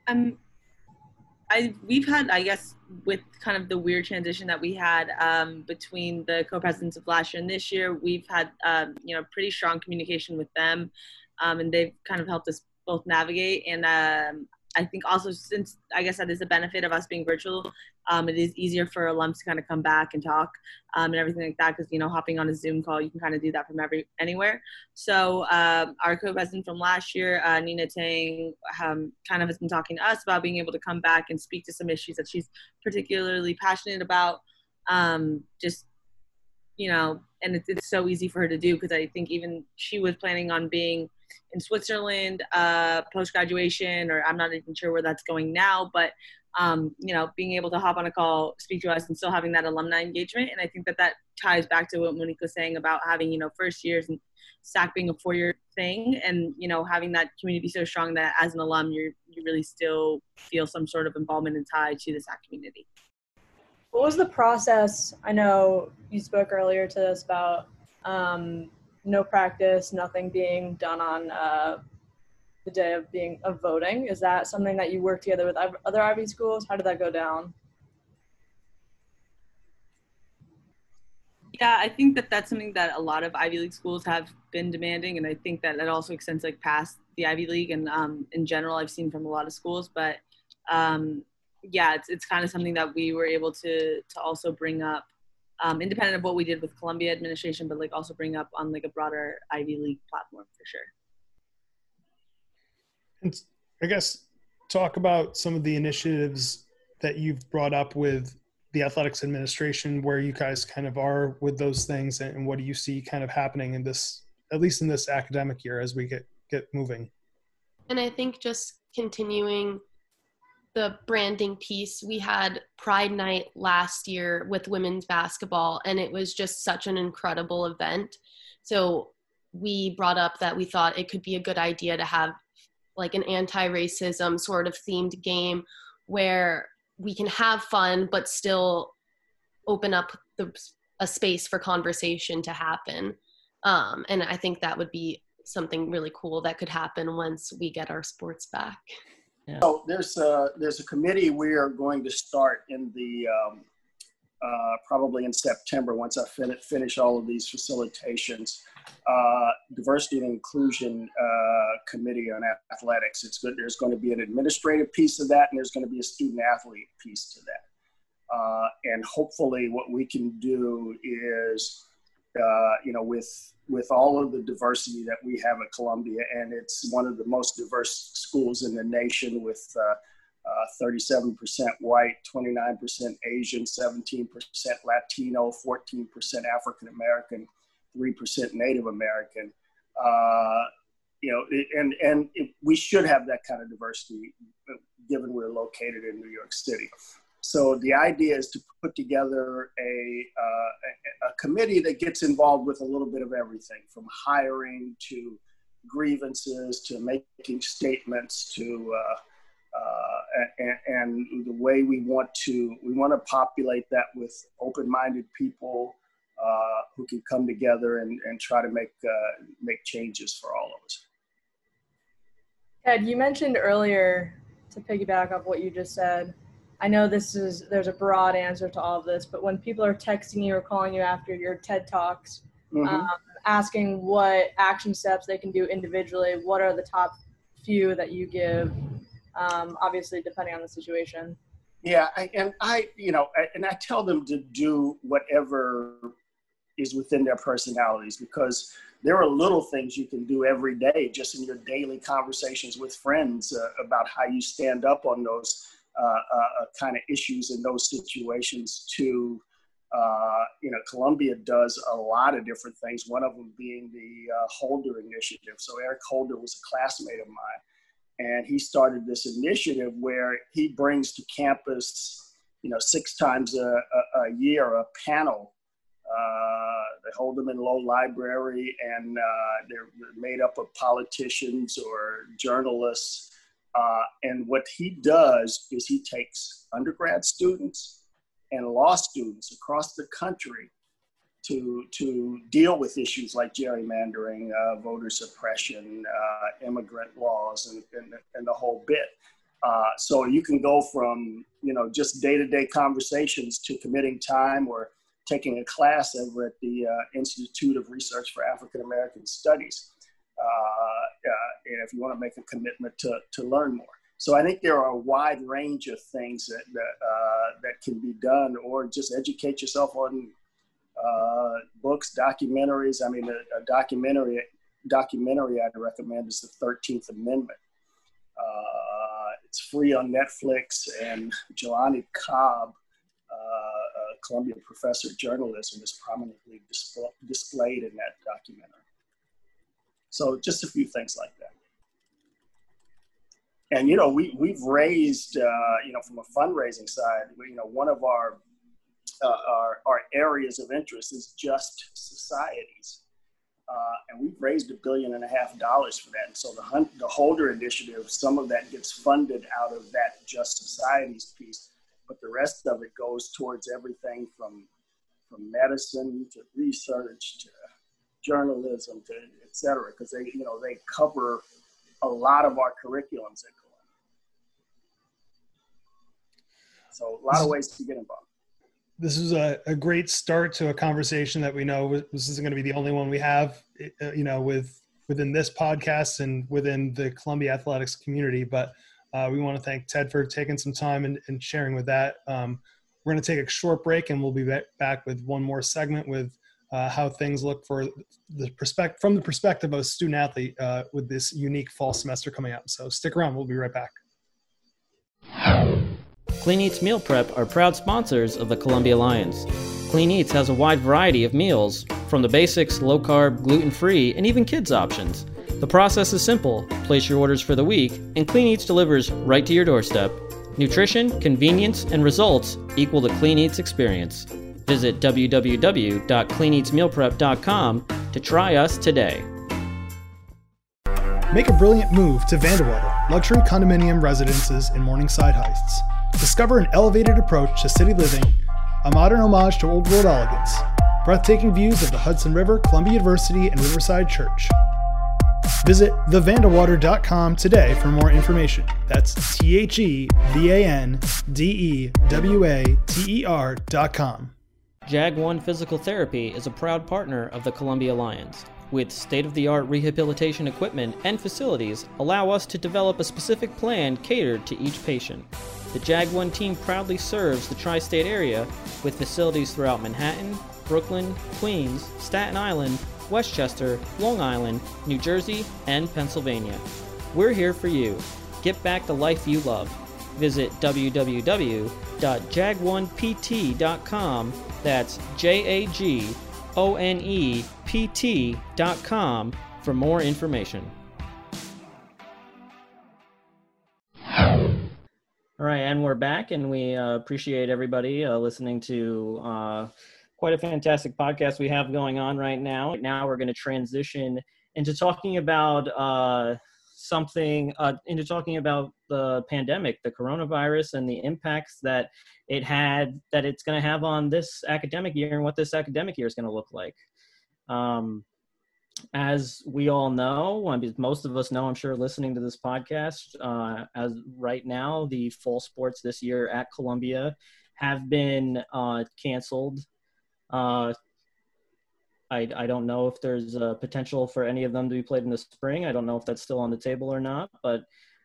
Um, I we've had I guess with kind of the weird transition that we had um, between the co-presidents of last year and this year, we've had um, you know pretty strong communication with them, um, and they've kind of helped us both navigate. And um, I think also since I guess that is a benefit of us being virtual, um, it is easier for alums to kind of come back and talk um, and everything like that because you know hopping on a Zoom call you can kind of do that from every anywhere. So um, our co-president from last year, uh, Nina Tang, um, kind of has been talking to us about being able to come back and speak to some issues that she's particularly passionate about. Um, just you know, and it's, it's so easy for her to do because I think even she was planning on being in Switzerland uh, post graduation, or I'm not even sure where that's going now, but um, you know, being able to hop on a call, speak to us, and still having that alumni engagement. And I think that that ties back to what Monique was saying about having, you know, first years and SAC being a four year thing and, you know, having that community so strong that as an alum, you you really still feel some sort of involvement and tie to the SAC community. What was the process? I know you spoke earlier to us about um, no practice, nothing being done on uh, the day of being of voting. Is that something that you work together with other Ivy schools? How did that go down? Yeah, I think that that's something that a lot of Ivy League schools have been demanding, and I think that it also extends like past the Ivy League and um, in general. I've seen from a lot of schools, but um, yeah, it's it's kind of something that we were able to to also bring up, um, independent of what we did with Columbia administration, but like also bring up on like a broader Ivy League platform for sure. And I guess talk about some of the initiatives that you've brought up with the athletics administration, where you guys kind of are with those things, and what do you see kind of happening in this, at least in this academic year, as we get get moving. And I think just continuing the branding piece, we had Pride Night last year with women's basketball, and it was just such an incredible event. So we brought up that we thought it could be a good idea to have like an anti-racism sort of themed game where we can have fun but still open up the, a space for conversation to happen um, and i think that would be something really cool that could happen once we get our sports back yeah. so there's a there's a committee we are going to start in the um, uh, probably in september once i fin- finish all of these facilitations uh, diversity and inclusion uh, committee on athletics. It's good. There's going to be an administrative piece of that, and there's going to be a student athlete piece to that. Uh, and hopefully, what we can do is, uh, you know, with with all of the diversity that we have at Columbia, and it's one of the most diverse schools in the nation with. 37% uh, white, 29% Asian, 17% Latino, 14% African American, 3% Native American. Uh, you know, and and it, we should have that kind of diversity, given we're located in New York City. So the idea is to put together a, uh, a, committee that gets involved with a little bit of everything, from hiring to grievances to making statements to uh, uh, and, and, the way we want to we want to populate that with open-minded people uh, who can come together and, and try to make uh, make changes for all of us. Ed, you mentioned earlier to piggyback off what you just said. I know this is there's a broad answer to all of this, but when people are texting you or calling you after your TED talks, mm-hmm. um, asking what action steps they can do individually, what are the top few that you give? Um, obviously, depending on the situation. Yeah, I, and I, you know, I, and I tell them to do whatever is within their personalities because there are little things you can do every day just in your daily conversations with friends uh, about how you stand up on those kind of issues in those situations to uh, you know columbia does a lot of different things one of them being the uh, holder initiative. So eric holder was a classmate of mine and he started this initiative where he brings to campus you know six times a, a, a year a panel. Uh, they hold them in Low Library, and uh, they're made up of politicians or journalists Uh, and what he does is he takes undergrad students and law students across the country to, to deal with issues like gerrymandering, uh, voter suppression, uh, immigrant laws, and, and, and, the whole bit. Uh, so you can go from you know just day-to-day conversations to committing time or taking a class over at the uh, Institute of Research for African American Studies uh, uh, if you want to make a commitment to, to learn more. So I think there are a wide range of things that that, uh, that can be done, or just educate yourself on books, documentaries. I mean, a, a, documentary documentary I'd recommend is the Thirteenth Amendment. Uh, it's free on Netflix, and Jelani Cobb, uh, a Columbia professor of journalism, is prominently display, displayed in that documentary. So just a few things like that. And you know, we we've raised uh, you know from a fundraising side, you know, one of our uh, our, our areas of interest is just societies. Uh, and we've raised a billion and a half dollars for that. And so the, Hunt, the Holder Initiative, some of that gets funded out of that Just Societies piece, but the rest of it goes towards everything from from medicine to research to journalism to et cetera, because they, you know, they cover a lot of our curriculums at Columbia. So a lot of ways to get involved. This is a, a great start to a conversation that we know this isn't going to be the only one we have, uh, you know, with within this podcast and within the Columbia athletics community. But uh, we want to thank Ted for taking some time and, and sharing with that. Um, we're going to take a short break and we'll be back with one more segment with uh, how things look for the perspective from the perspective of a student athlete uh, with this unique fall semester coming up. So stick around. We'll be right back. Clean Eats Meal Prep are proud sponsors of the Columbia Lions. Clean Eats has a wide variety of meals, from the basics, low carb, gluten free, and even kids options. The process is simple place your orders for the week, and Clean Eats delivers right to your doorstep. Nutrition, convenience, and results equal the Clean Eats experience. Visit www.cleaneatsmealprep.com to try us today. Make a brilliant move to Vandewater, luxury condominium residences in Morningside Heights. Discover an elevated approach to city living, a modern homage to old world elegance, breathtaking views of the Hudson River, Columbia University, and Riverside Church. Visit thevandewater.com today for more information. That's T H E V A N D E W A T E R.com. Jag One Physical Therapy is a proud partner of the Columbia Lions. With state of the art rehabilitation equipment and facilities, allow us to develop a specific plan catered to each patient. The Jag One team proudly serves the tri state area with facilities throughout Manhattan, Brooklyn, Queens, Staten Island, Westchester, Long Island, New Jersey, and Pennsylvania. We're here for you. Get back the life you love. Visit www.jag1pt.com that's J A G O N E P T.com for more information. All right, and we're back, and we uh, appreciate everybody uh, listening to uh, quite a fantastic podcast we have going on right now. Now we're going to transition into talking about uh, something uh, into talking about the pandemic, the coronavirus, and the impacts that it had, that it's going to have on this academic year and what this academic year is going to look like. Um, as we all know, most of us know, I'm sure, listening to this podcast, uh, as right now, the fall sports this year at Columbia have been uh, canceled. I, I don't know if there's a potential for any of them to be played in the spring. I don't know if that's still on the table or not. But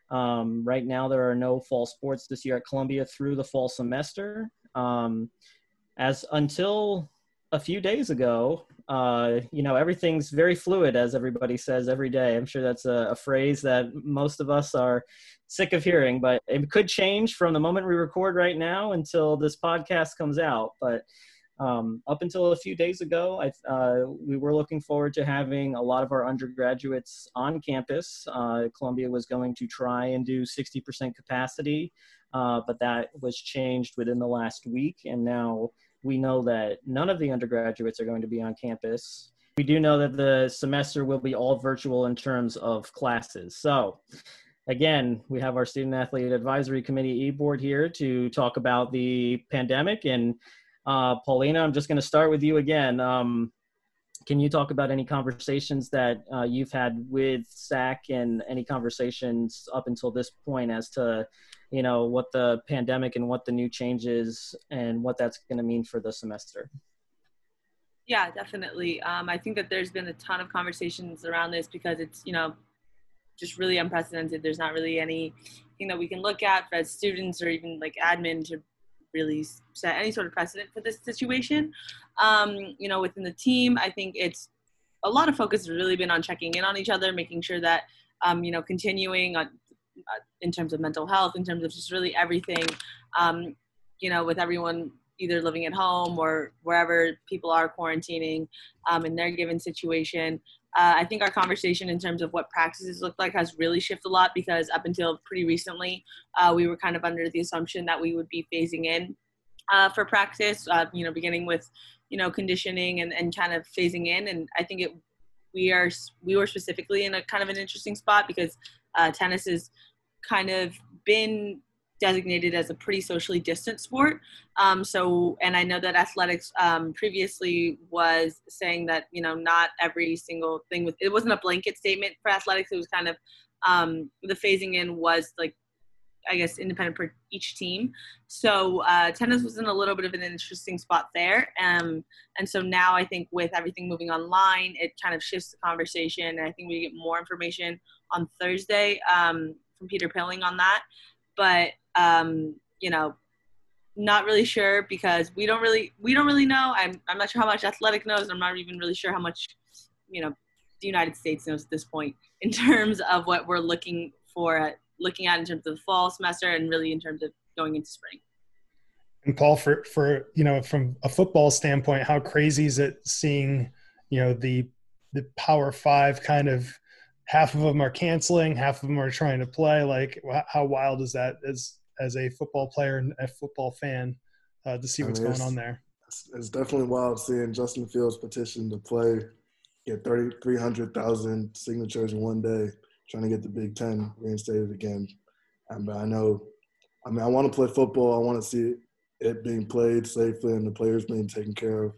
um, right now, there are no fall sports this year at Columbia through the fall semester. Um, as until a few days ago, uh, you know, everything's very fluid, as everybody says every day. I'm sure that's a, a, phrase that most of us are sick of hearing, but it could change from the moment we record right now until this podcast comes out. But um, up until a few days ago, I, uh, we were looking forward to having a lot of our undergraduates on campus. Uh, Columbia was going to try and do 60% capacity, uh, but that was changed within the last week. And now we know that none of the undergraduates are going to be on campus. We do know that the semester will be all virtual in terms of classes. So, again, we have our Student Athlete Advisory Committee e-board here to talk about the pandemic. And uh, Paulina, I'm just going to start with you again. Um, can you talk about any conversations that uh, you've had with SAC and any conversations up until this point as to, you know, what the pandemic and what the new changes and what that's going to mean for the semester? Yeah, definitely. Um, I think that there's been a ton of conversations around this because it's, you know, just really unprecedented. There's not really anything that we can look at as students or even like admin to really set any sort of precedent for this situation. Um, you know, within the team, I think it's a lot of focus has really been on checking in on each other, making sure that um, you know continuing on uh, in terms of mental health, in terms of just really everything. Um, you know, with everyone either living at home or wherever people are quarantining um, in their given situation. Uh, I think our conversation in terms of what practices look like has really shifted a lot because up until pretty recently, uh, we were kind of under the assumption that we would be phasing in uh, for practice, uh, you know, beginning with, you know, conditioning and, and kind of phasing in. And I think it, we are, we were specifically in a kind of an interesting spot because uh, tennis has kind of been designated as a pretty socially distant sport. Um, so, and I know that athletics um, previously was saying that you know not every single thing with it wasn't a blanket statement for athletics. It was kind of um, the phasing in was like I guess independent for each team. So uh, tennis was in a little bit of an interesting spot there. Um, and so now I think with everything moving online, it kind of shifts the conversation. And I think we get more information on Thursday um, from Peter Pilling on that. But um, you know, not really sure because we don't really we don't really know. I'm I'm not sure how much athletic knows. I'm not even really sure how much, you know, the United States knows at this point in terms of what we're looking for, looking at in terms of the fall semester and really in terms of going into spring. And Paul, for for you know, from a football standpoint, how crazy is it seeing, you know, the the Power Five kind of half of them are canceling, half of them are trying to play. Like, how wild is that? As as a football player and a football fan uh, to see what's I mean, going on there. It's, it's, definitely wild seeing Justin Fields petition to play, get 30, 300,000 signatures in one day, trying to get the Big Ten reinstated again. And, but I know, I mean, I want to play football. I want to see it being played safely and the players being taken care of.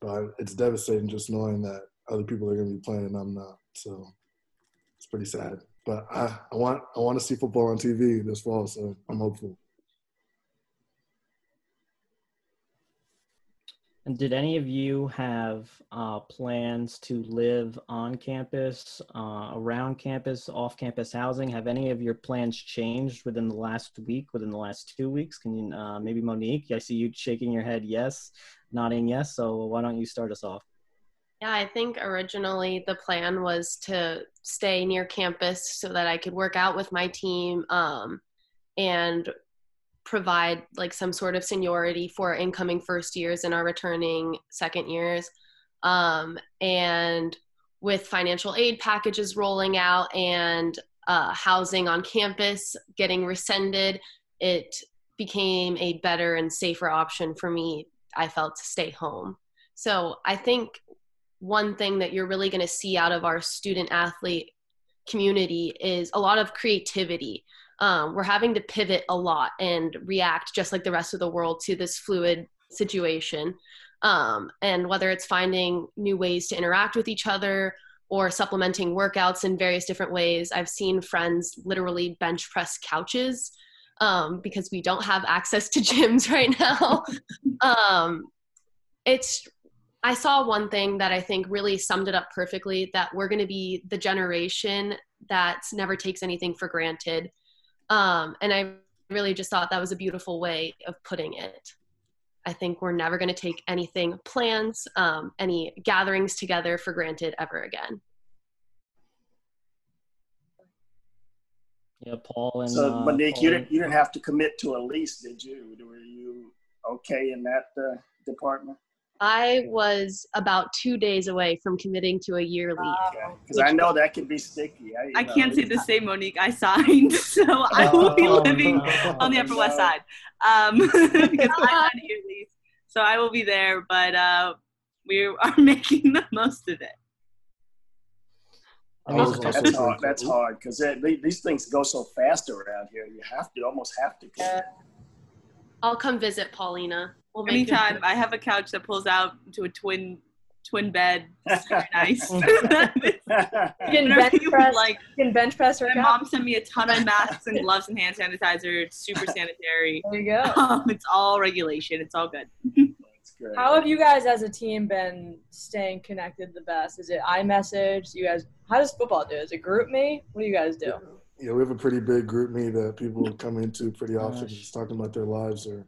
But it's devastating just knowing that other people are going to be playing and I'm not. So it's pretty sad. But I, I want I want to see football on TV this fall, so I'm hopeful. And did any of you have uh, plans to live on campus, uh, around campus, off campus housing? Have any of your plans changed within the last week, within the last two weeks? Can you, uh, maybe Monique, I see you shaking your head yes, nodding yes. So why don't you start us off? Yeah, I think originally the plan was to stay near campus so that I could work out with my team um, and provide like some sort of seniority for incoming first years and our returning second years. Um, and with financial aid packages rolling out and uh, housing on campus getting rescinded, it became a better and safer option for me, I felt, to stay home. So I think one thing that you're really going to see out of our student athlete community is a lot of creativity. Um, we're having to pivot a lot and react just like the rest of the world to this fluid situation. Um, and whether it's finding new ways to interact with each other or supplementing workouts in various different ways, I've seen friends literally bench press couches um, because we don't have access to gyms right now. um, it's I saw one thing that I think really summed it up perfectly that we're going to be the generation that never takes anything for granted. Um, and I really just thought that was a beautiful way of putting it. I think we're never going to take anything, plans, um, any gatherings together for granted ever again. Yeah, Paul and so, uh, Monique, Paul you didn't you didn't have to commit to a lease, did you? Were you okay in that uh, department? I was about two days away from committing to a year leave. Because I know that can be sticky. I, I can't say the same, Monique. I signed, so I will be oh, living no. on the Upper West Side um, because I'm on a year leave. So I will be there, but uh, we are making the most of it. I mean, was That's hard. That's hard because these things go so fast around here. You have to almost have to. I'll come visit Paulina. We'll make it- Anytime I have a couch that pulls out to a twin twin bed. It's very nice. You can bench you press. like You can bench press her my couch. mom sent me a ton of masks and gloves and hand sanitizer. It's super sanitary. There you go. Um, it's all regulation. It's all good. That's great. How have you guys as a team been staying connected the best? Is it iMessage? You guys, how does football do? Is it GroupMe? What do you guys do? Yeah, we have a pretty big GroupMe that people come into pretty often, Gosh. just talking about their lives or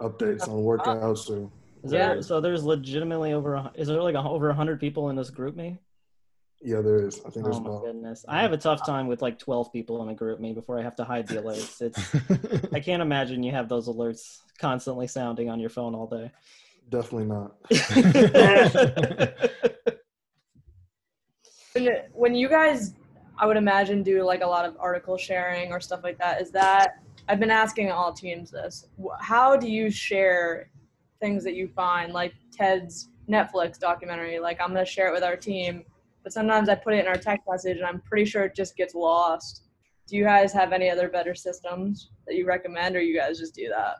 updates uh, on workouts or. Is Yeah. there, so there's legitimately over. a Is there like a, over hundred people in this GroupMe? Yeah, there is. I think there's Oh my about. goodness, I have a tough time with like twelve people in a GroupMe before I have to hide the alerts. It's I can't imagine you have those alerts constantly sounding on your phone all day. Definitely not. When, when you guys, I would imagine, do like a lot of article sharing or stuff like that, is that, I've been asking all teams this. How do you share things that you find, like Ted's Netflix documentary? Like, I'm going to share it with our team, but sometimes I put it in our text message and I'm pretty sure it just gets lost. Do you guys have any other better systems that you recommend, or you guys just do that?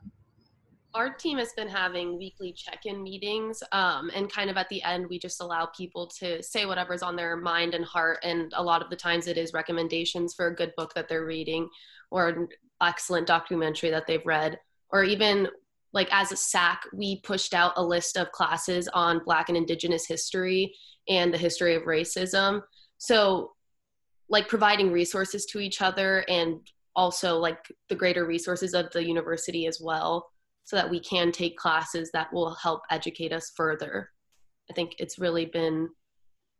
our team has been having weekly check-in meetings um, and kind of at the end we just allow people to say whatever's on their mind and heart and a lot of the times it is recommendations for a good book that they're reading or excellent documentary that they've read or even like as a sac we pushed out a list of classes on black and indigenous history and the history of racism so like providing resources to each other and also like the greater resources of the university as well so that we can take classes that will help educate us further. I think it's really been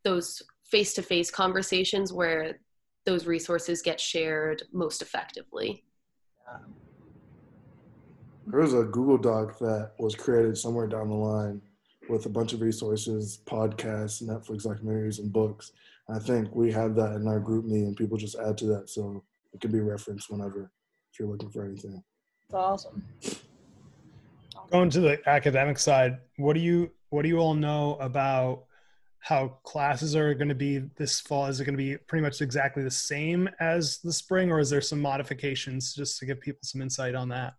those face to face conversations where those resources get shared most effectively. There was a Google Doc that was created somewhere down the line with a bunch of resources, podcasts, Netflix documentaries, and books. And I think we have that in our GroupMe, and people just add to that so it can be referenced whenever if you're looking for anything. It's awesome. Going to the academic side, what do you what do you all know about how classes are going to be this fall? Is it going to be pretty much exactly the same as the spring, or is there some modifications just to give people some insight on that?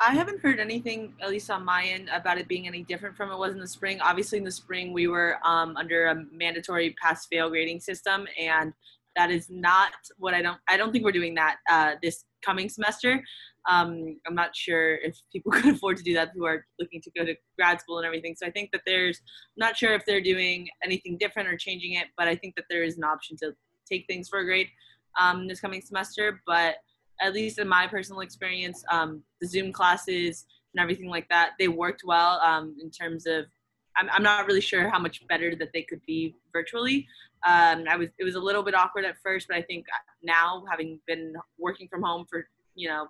I haven't heard anything, at least on my end, about it being any different from it was in the spring. Obviously, in the spring, we were um, under a mandatory pass-fail grading system, and that is not what I don't. I don't think we're doing that uh, this coming semester. Um, I'm not sure if people could afford to do that who are looking to go to grad school and everything. So I think that there's. I'm not sure if they're doing anything different or changing it, but I think that there is an option to take things for a grade um, this coming semester. But at least in my personal experience, um, the Zoom classes and everything like that, they worked well um, in terms of. I'm, I'm not really sure how much better that they could be virtually. Um, I was it was a little bit awkward at first, but I think now having been working from home for you know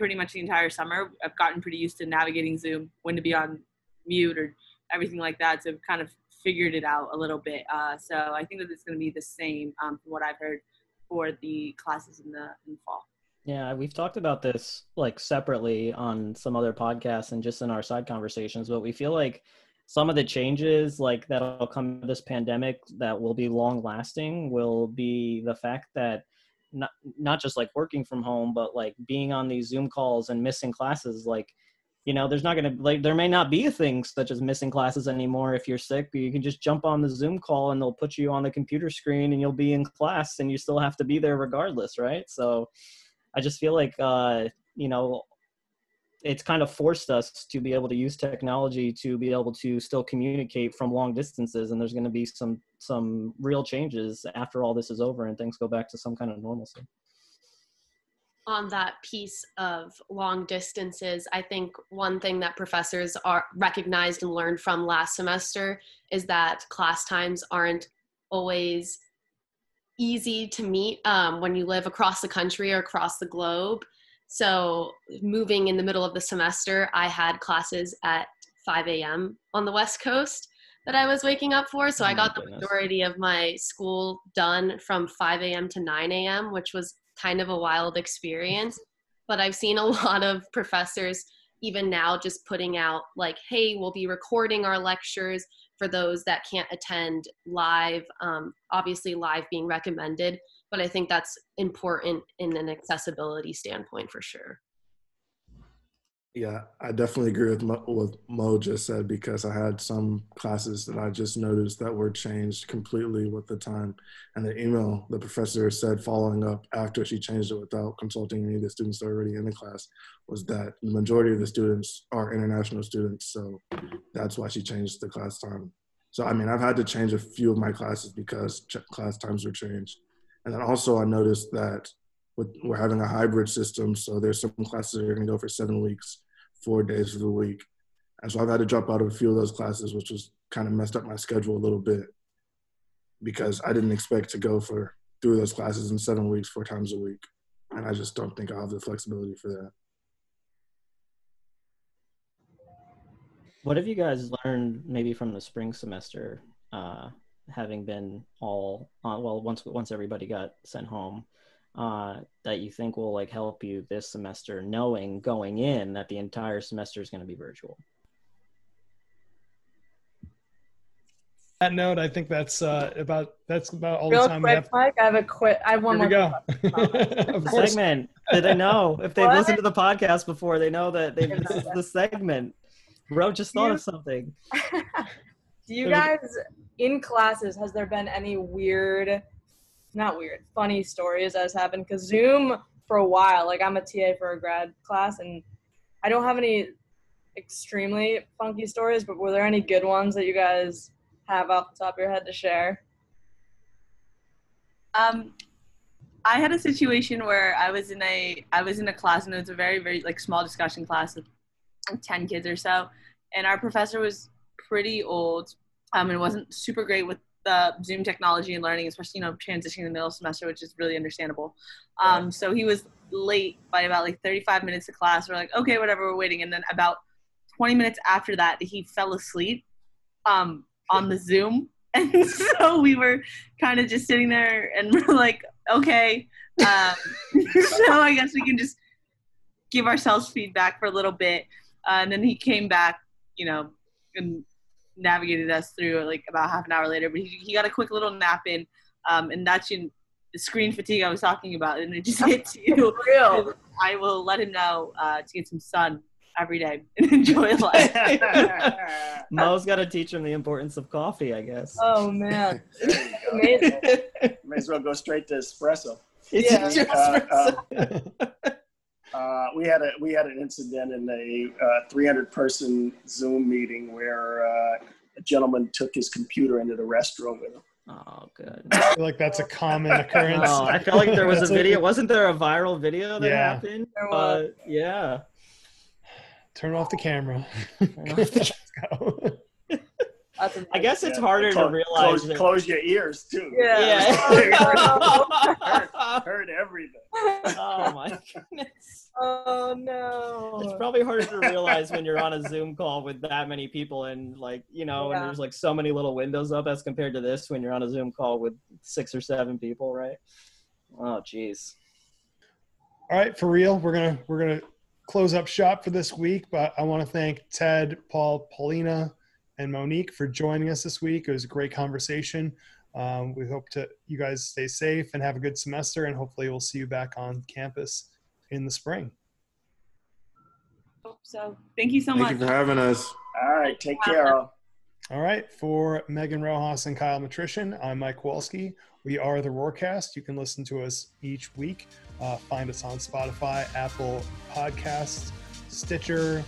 pretty much the entire summer, I've gotten pretty used to navigating Zoom, when to be on mute or everything like that. So I've kind of figured it out a little bit. Uh, so I think that it's going to be the same um, from what I've heard for the classes in the in fall. Yeah, we've talked about this like separately on some other podcasts and just in our side conversations, but we feel like some of the changes like that'll come this pandemic that will be long lasting will be the fact that not not just like working from home, but like being on these Zoom calls and missing classes like you know there's not going to like there may not be things such as missing classes anymore if you're sick but you can just jump on the zoom call and they'll put you on the computer screen and you'll be in class and you still have to be there regardless right? So I just feel like uh, you know it's kind of forced us to be able to use technology to be able to still communicate from long distances, and there's going to be some some real changes after all this is over and things go back to some kind of normalcy. on that piece of long distances, I think one thing that professors are recognized and learned from last semester is that class times aren't always easy to meet um, when you live across the country or across the globe. So, moving in the middle of the semester, I had classes at 5 a.m. on the West Coast that I was waking up for. So, Oh I got the goodness. majority of my school done from 5 a.m. to 9 a.m., which was kind of a wild experience. But I've seen a lot of professors even now just putting out like hey we'll be recording our lectures for those that can't attend live um, obviously live being recommended but i think that's important in an accessibility standpoint for sure Yeah, I definitely agree with Mo, what Mo just said because I had some classes that I just noticed that were changed completely with the time. And the email the professor said following up after she changed it without consulting any of the students already in the class was that the majority of the students are international students. So that's why she changed the class time. So, I mean, I've had to change a few of my classes because class times were changed. And then also, I noticed that we're having a hybrid system. So there's some classes that are to go for seven weeks, four days of the week. And so I've had to drop out of a few of those classes, which was kind of messed up my schedule a little bit because I didn't expect to go for through those classes in seven weeks, four times a week. And I just don't think I have the flexibility for that. What have you guys learned maybe from the spring semester, uh, having been all uh, well once once everybody got sent home, uh, that you think will like help you this semester, knowing going in that the entire semester is going to be virtual? that note, I think that's uh, about that's about all Real the time we have. Mike, I have a quick. I have one Here we more. go. of course. segment. Did they know if they've What? listened to the podcast before? They know that they Didn't this is the segment. Bro just thought You- of something. Do you guys in classes has there been any weird, not weird, funny stories that has happened? Because Zoom for a while, like I'm a TA for a grad class, and I don't have any extremely funky stories. But were there any good ones that you guys have off the top of your head to share? Um, I had a situation where I was in a I was in a class and it was a very very like small discussion class of ten kids or so, and our professor was pretty old, um, and wasn't super great with the Zoom technology and learning, especially you know transitioning in the middle of semester, which is really understandable. Um, so he was late by about like 35 minutes to class. We're like, okay, whatever, we're waiting, and then about 20 minutes after that, he fell asleep um, on the Zoom. And so we were kind of just sitting there and we're like, okay. Um, so I guess we can just give ourselves feedback for a little bit. Uh, and then he came back, you know, and navigated us through like about half an hour later. But he, he got a quick little nap in. Um, and that's in the screen fatigue I was talking about. And it just hits you. Real. I will let him know uh, to get some sun every day and enjoy life. Mo's got to teach him the importance of coffee, I guess. Oh man, There you go. amazing. May as well go straight to espresso. It's Yeah. just- Uh, uh, uh, we had a we had an incident in a uh, 300 person Zoom meeting where uh, a gentleman took his computer into the restroom with him. oh, good. I feel like that's a common occurrence. Oh, I felt like there was a video. Wasn't there a viral video that Yeah. happened? Uh, yeah. Turn off the camera. off the Let's go. That's I guess it's Yeah. harder Clo- to realize. Close, that- close your ears too. Yeah. Yeah. Heard everything. oh my goodness. Oh no. It's probably harder to realize when you're on a Zoom call with that many people and like, you know, and there's like so many little windows up as compared to this when you're on a Zoom call with six or seven people, right? Oh jeez. All right, for real, we're gonna we're gonna close up shop for this week. But I want to thank Ted, Paul, Paulina, and Monique for joining us this week. It was a great conversation. Um, we hope to you guys stay safe and have a good semester, and hopefully we'll see you back on campus in the spring. So thank you so Thank much. you for having us. All right, take care. all. All right, for Megan Rojas and Kyle Matrician, I'm Mike Walski. We are the Roarcast. You can listen to us each week. Uh, find us on Spotify, Apple Podcasts, Stitcher,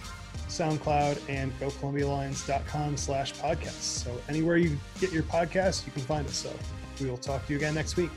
SoundCloud, and GoColumbiaLions.com slash podcasts. So anywhere you get your podcasts, you can find us. So we will talk to you again next week.